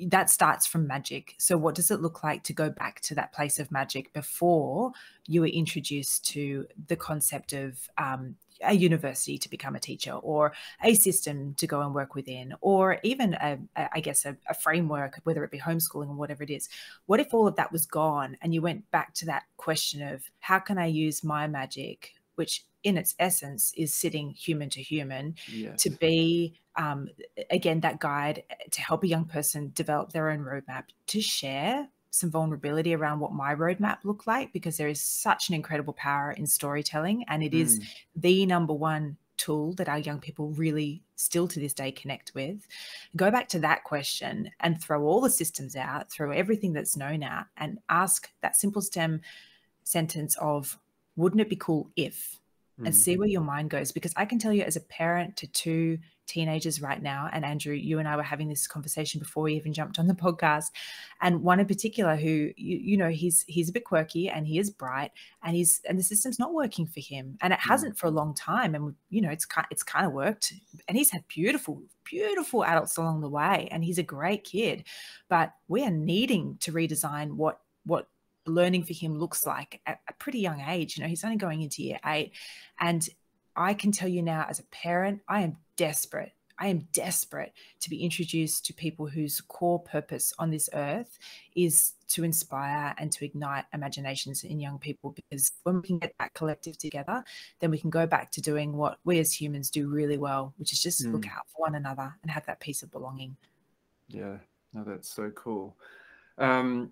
that starts from magic. So what does it look like to go back to that place of magic before you were introduced to the concept of um, a university to become a teacher or a system to go and work within or even a, a I guess a, a, framework whether it be homeschooling or whatever it is what if all of that was gone and you went back to that question of how can i use my magic which in its essence is sitting human to human yes. to be um, again that guide to help a young person develop their own roadmap to share some vulnerability around what my roadmap looked like because there is such an incredible power in storytelling and it mm. is the number one tool that our young people really still to this day connect with go back to that question and throw all the systems out throw everything that's known out and ask that simple stem sentence of wouldn't it be cool if and see mm. where your mind goes because i can tell you as a parent to two teenagers right now. And Andrew, you and I were having this conversation before we even jumped on the podcast. And one in particular who, you, you know, he's he's a bit quirky and he is bright and he's and the system's not working for him. And it mm. hasn't for a long time. And you know, it's kind it's kind of worked. And he's had beautiful, beautiful adults along the way. And he's a great kid. But we are needing to redesign what what learning for him looks like at a pretty young age. You know, he's only going into year eight. And I can tell you now, as a parent, I am desperate. I am desperate to be introduced to people whose core purpose on this earth is to inspire and to ignite imaginations in young people. Because when we can get that collective together, then we can go back to doing what we as humans do really well, which is just mm. look out for one another and have that piece of belonging. Yeah, no, that's so cool. Um,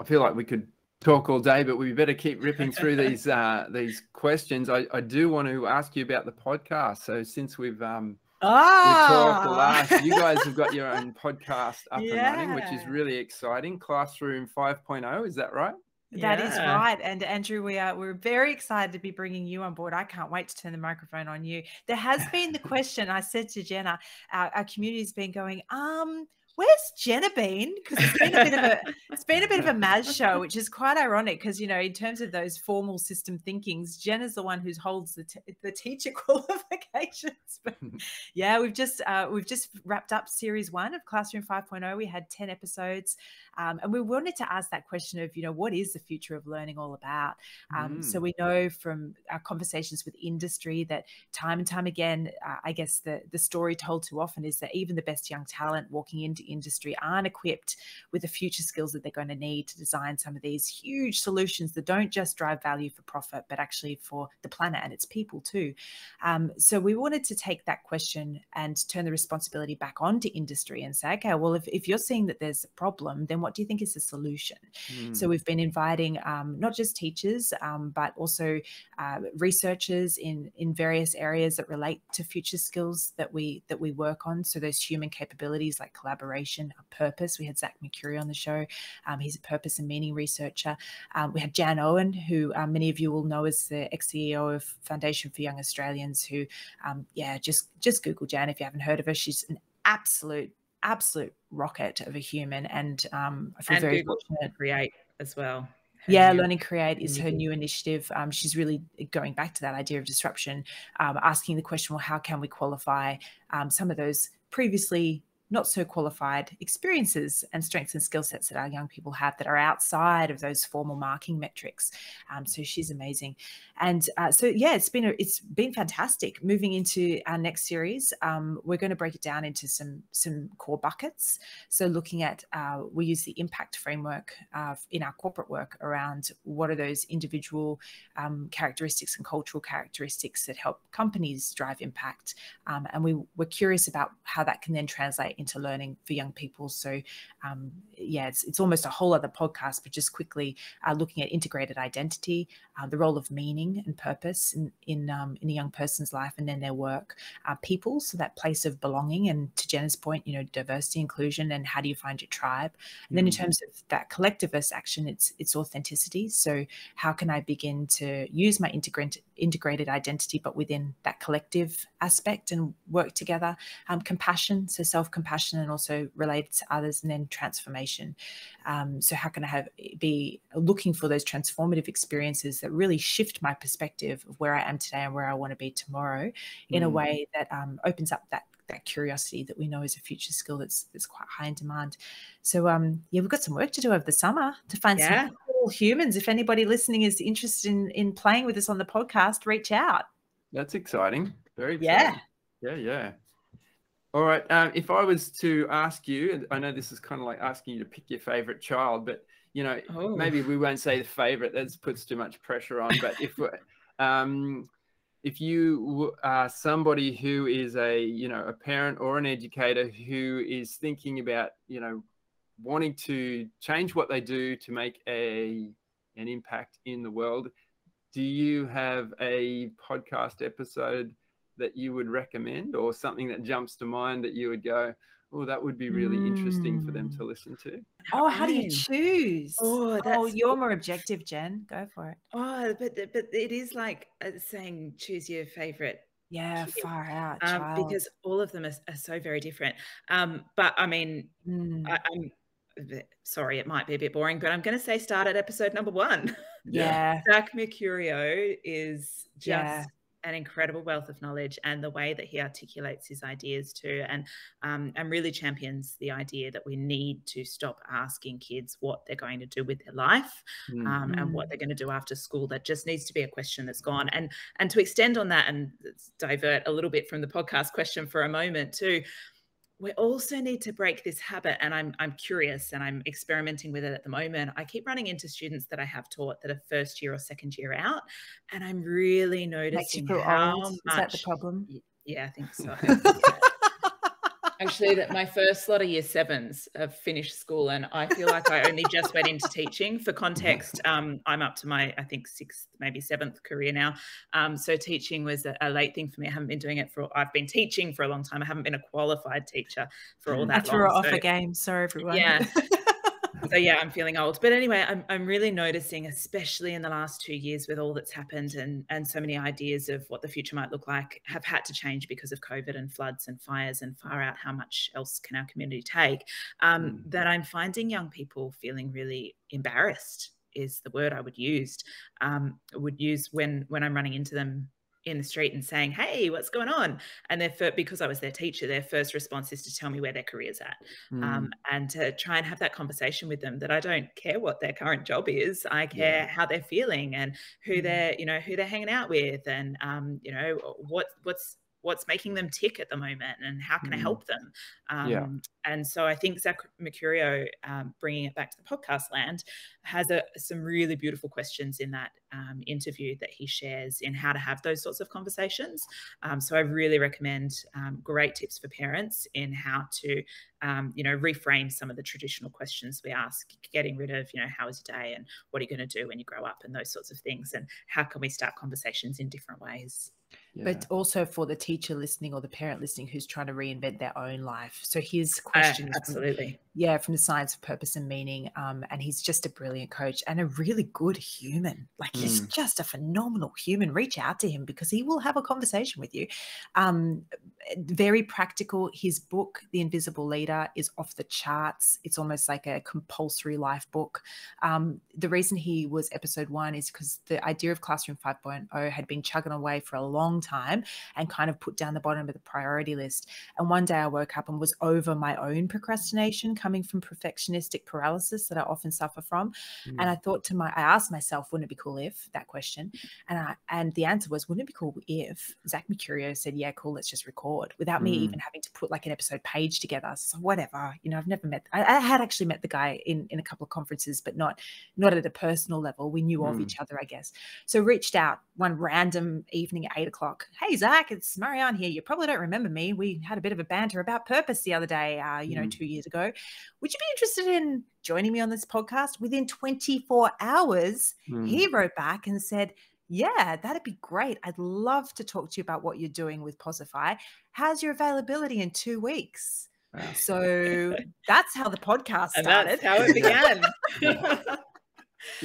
I feel like we could talk all day, but we better keep ripping through [laughs] these uh, these questions. I, I do want to ask you about the podcast. So since we've um, ah. last, you guys have got your own [laughs] podcast up yeah. and running, which is really exciting. Classroom 5.0, is that right? That yeah. is right. And Andrew, we are we're very excited to be bringing you on board. I can't wait to turn the microphone on you. There has been the [laughs] question I said to Jenna, our, our community has been going, um, where's Jenna been? Because it's been a bit of a [laughs] it's been a bit of a Maz show, which is quite ironic because you know in terms of those formal system thinkings, Jenna's the one who holds the, t- the teacher [laughs] qualifications. But yeah, we've just uh, we've just wrapped up series one of Classroom 5.0. We had ten episodes, um, and we wanted to ask that question of you know what is the future of learning all about? Um, mm. So we know from our conversations with industry that time and time again, uh, I guess the the story told too often is that even the best young talent walking into industry aren't equipped with the future skills that they're going to need to design some of these huge solutions that don't just drive value for profit, but actually for the planet and its people too. Um, so we wanted to take that question and turn the responsibility back onto industry and say, okay, well, if, if you're seeing that there's a problem, then what do you think is the solution? Mm. So we've been inviting um, not just teachers, um, but also uh, researchers in in various areas that relate to future skills that we that we work on. So those human capabilities like collaboration purpose. We had Zach Mercurio on the show. Um, he's a purpose and meaning researcher. Um, we had Jan Owen, who um, many of you will know as the ex-CEO of Foundation for Young Australians. Who, um, yeah, just just Google Jan if you haven't heard of her. She's an absolute absolute rocket of a human, and um, I feel and very Google fortunate. Create as well. Her yeah, new, Learning Create is her new initiative. Um, she's really going back to that idea of disruption, um, asking the question, well, how can we qualify um, some of those previously not so qualified experiences and strengths and skill sets that our young people have that are outside of those formal marking metrics. Um, so she's amazing, and uh, so yeah, it's been a, it's been fantastic. Moving into our next series, um, we're going to break it down into some some core buckets. So looking at uh, we use the impact framework uh, in our corporate work around what are those individual um, characteristics and cultural characteristics that help companies drive impact, um, and we we're curious about how that can then translate into learning for young people. So, um, yeah, it's, it's almost a whole other podcast, but just quickly uh, looking at integrated identity, uh, the role of meaning and purpose in in, um, in a young person's life and then their work, uh, people, so that place of belonging, and to Jenna's point, you know, diversity, inclusion, and how do you find your tribe? And then in mm-hmm. terms of that collectivist action, it's it's authenticity. So how can I begin to use my integrated integrated identity, but within that collective aspect and work together? Um, compassion, so self compassion compassion and also related to others, and then transformation. Um, so, how can I have be looking for those transformative experiences that really shift my perspective of where I am today and where I want to be tomorrow, in mm. a way that um, opens up that that curiosity that we know is a future skill that's that's quite high in demand. So um yeah, we've got some work to do over the summer to find yeah. some cool humans. If anybody listening is interested in in playing with us on the podcast, reach out. That's exciting. Very exciting. Yeah. Yeah, yeah. All right. Um, if I was to ask you, I know this is kind of like asking you to pick your favorite child, but you know, oh. maybe we won't say the favorite. That puts too much pressure on. But if um, if you are somebody who is a you know a parent or an educator who is thinking about you know wanting to change what they do to make a an impact in the world, do you have a podcast episode? that you would recommend or something that jumps to mind that you would go, oh, that would be really mm. interesting for them to mm. listen to? Oh, how do you choose? Oh, oh, you're more objective, Jen. Go for it. Oh, but but it is like uh, saying choose your favorite yeah far out um, because all of them are, are so very different um, but i mean mm. I, am sorry it might be a bit boring but i'm going to say start at episode number one yeah [laughs] zach mercurio is just yeah an incredible wealth of knowledge and the way that he articulates his ideas too and um, and really champions the idea that we need to stop asking kids what they're going to do with their life mm-hmm. um, and what mm. they're going to do after school that just needs to be a question that's gone and and to extend on that and divert a little bit from the podcast question for a moment too we also need to break this habit and I'm, I'm curious and i'm experimenting with it at the moment. I keep running into students that i have taught that are first year or second year out and i'm really noticing how old. much is that the problem? yeah i think so. [laughs] Yeah actually that my first lot of year sevens have finished school and I feel like I only just went into teaching. For context, um, I'm up to my, I think, sixth, maybe seventh career now. Um, so teaching was a, a, late thing for me. I haven't been doing it for, I've been teaching for a long time. I haven't been a qualified teacher for all that I threw long. it off so, a game. Sorry, everyone. Yeah. [laughs] so yeah, I'm feeling old. But anyway, I'm I'm really noticing, especially in the last two years, with all that's happened and and so many ideas of what the future might look like have had to change because of COVID and floods and fires and far out how much else can our community take. Um, mm. That I'm finding young people feeling really embarrassed is the word I would use. Um, would use when when I'm running into them in the street and saying, "Hey, what's going on?" And their first, because I was their teacher, their first response is to tell me where their career's at, um, mm. um, and to try and have that conversation with them. That I don't care what their current job is. I care yeah. how they're feeling and who mm. they're, you know, who they're hanging out with, and um, you know, what what's what's making them tick at the moment and how can mm. I help them? Um, yeah. And so I think Zach Mercurio, um, bringing it back to the podcast land, has a, some really beautiful questions in that um, interview that he shares in how to have those sorts of conversations. Um, so I really recommend um, great tips for parents in how to, um, you know, reframe some of the traditional questions we ask, getting rid of, you know, how was your day and what are you going to do when you grow up and those sorts of things, and how can we start conversations in different ways. Yeah. But also for the teacher listening or the parent listening who's trying to reinvent their own life. So his question uh, absolutely. Yeah, from the science of purpose and meaning. Um, and he's just a brilliant coach and a really good human. Like mm. he's just a phenomenal human. Reach out to him because he will have a conversation with you. Um, very practical. His book, The Invisible Leader, is off the charts. It's almost like a compulsory life book. Um, the reason he was episode one is because the idea of Classroom 5.0 had been chugging away for a long time and kind of put down the bottom of the priority list. And one day I woke up and was over my own procrastination coming from perfectionistic paralysis that I often suffer from. Mm. And I thought to my, I asked myself, wouldn't it be cool if that question? And I, and the answer was, wouldn't it be cool if Zach Mercurio said, yeah, cool, let's just record without me mm. even having to put like an episode page together. So whatever, you know, I've never met, I, I, had actually met the guy in, in a couple of conferences, but not, not at a personal level. We knew mm. of each other, I guess. So reached out one random evening at eight o'clock. Hey, Zach, it's Marianne here. You probably don't remember me. We had a bit of a banter about purpose the other day, uh, you know, mm. two years ago. Would you be interested in joining me on this podcast? Within 24 hours, mm. he wrote back and said, yeah, that'd be great. I'd love to talk to you about what you're doing with Posify. How's your availability in two weeks? Wow. So that's how the podcast started. And that's how it began. [laughs] [laughs]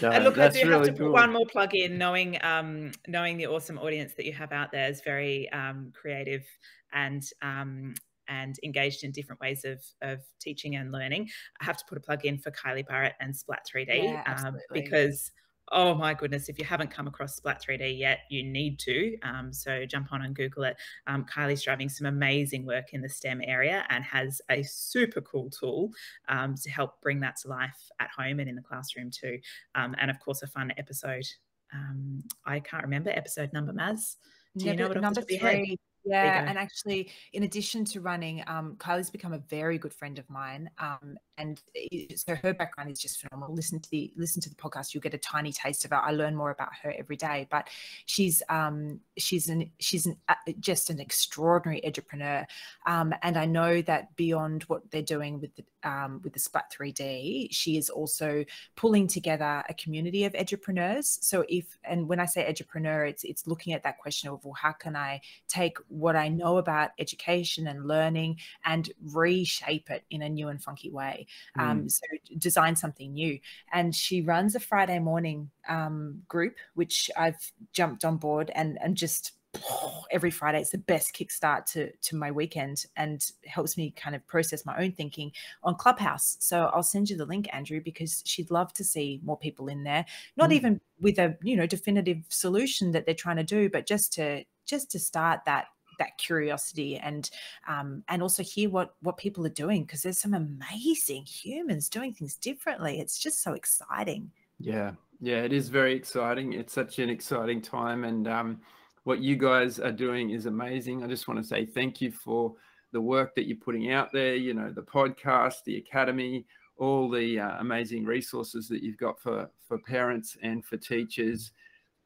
Yeah, and look, I do really have to put one more plug in, knowing um, knowing the awesome audience that you have out there is very um, creative and um, and engaged in different ways of, of teaching and learning. I have to put a plug in for Kylie Barrett and Splat 3D yeah, um, because oh my goodness, if you haven't come across Splat 3D yet, you need to. Um, so jump on and Google it. Um, Kylie's driving some amazing work in the STEM area and has a super cool tool um, to help bring that to life at home and in the classroom too. Um, and of course, a fun episode. Um, I can't remember episode number, Maz. Do you know what number three? Yeah, and actually, in addition to running, um, Kylie's become a very good friend of mine. Um, and so her background is just phenomenal. Listen to the listen to the podcast; you'll get a tiny taste of it. I learn more about her every day, but she's um, she's an she's an, uh, just an extraordinary entrepreneur. Um, and I know that beyond what they're doing with the um, with the Splat 3D, she is also pulling together a community of entrepreneurs. So if and when I say entrepreneur, it's it's looking at that question of well, how can I take what I know about education and learning and reshape it in a new and funky way. Mm. Um, so design something new. And she runs a Friday morning um, group, which I've jumped on board and and just [sighs] every Friday. It's the best kickstart to to my weekend and helps me kind of process my own thinking on Clubhouse. So I'll send you the link, Andrew, because she'd love to see more people in there. Not mm. even with a you know definitive solution that they're trying to do, but just to just to start that that curiosity and um, and also hear what what people are doing because there's some amazing humans doing things differently. It's just so exciting. Yeah, yeah, it is very exciting. It's such an exciting time, and um, what you guys are doing is amazing. I just want to say thank you for the work that you're putting out there. You know, the podcast, the academy, all the uh, amazing resources that you've got for for parents and for teachers.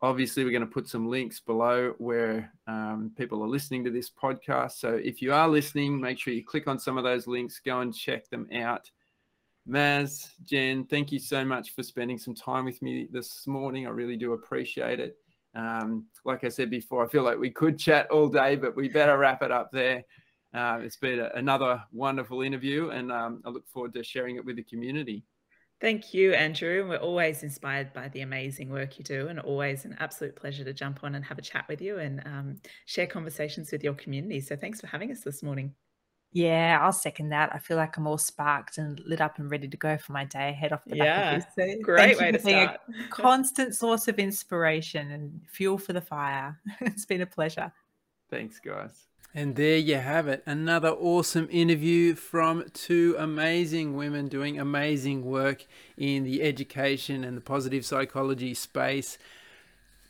Obviously, we're going to put some links below where um, people are listening to this podcast. So if you are listening, make sure you click on some of those links, go and check them out. Maz, Jen, thank you so much for spending some time with me this morning. I really do appreciate it. Um, like I said before, I feel like we could chat all day, but we better wrap it up there. Uh, it's been a, another wonderful interview, and um, I look forward to sharing it with the community. Thank you, Andrew. We're always inspired by the amazing work you do, and always an absolute pleasure to jump on and have a chat with you and um, share conversations with your community. So, thanks for having us this morning. Yeah, I'll second that. I feel like I'm all sparked and lit up and ready to go for my day ahead off the yeah, back of this. So great way to start. A [laughs] constant source of inspiration and fuel for the fire. [laughs] it's been a pleasure. Thanks, guys. And there you have it. Another awesome interview from two amazing women doing amazing work in the education and the positive psychology space.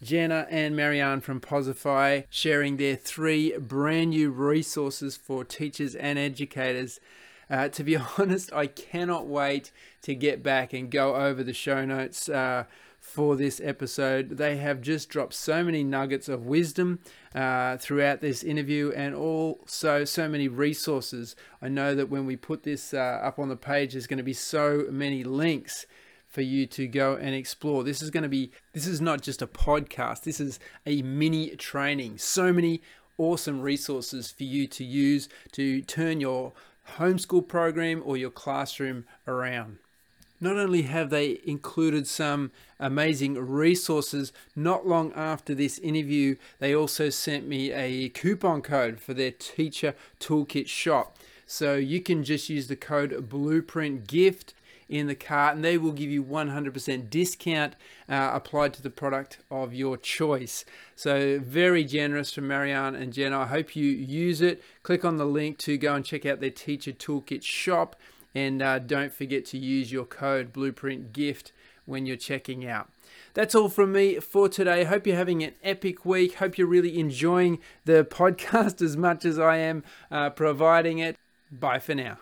Jenna and Marianne from Posify sharing their three brand new resources for teachers and educators. Uh, to be [laughs] honest, I cannot wait to get back and go over the show notes uh, for this episode. They have just dropped so many nuggets of wisdom uh, throughout this interview and also so many resources. I know that when we put this uh, up on the page, there's going to be so many links for you to go and explore. This is going to be, this is not just a podcast, this is a mini training. So many awesome resources for you to use to turn your homeschool program or your classroom around. Not only have they included some amazing resources, not long after this interview, they also sent me a coupon code for their Teacher Toolkit shop. So you can just use the code Blueprint Gift in the cart and they will give you 100% discount uh, applied to the product of your choice. So very generous from Marianne and Jenna. I hope you use it. Click on the link to go and check out their Teacher Toolkit shop and uh, don't forget to use your code Blueprint Gift when you're checking out. That's all from me for today. Hope you're having an epic week. Hope you're really enjoying the [laughs] podcast as much as I am uh, providing it. Bye for now.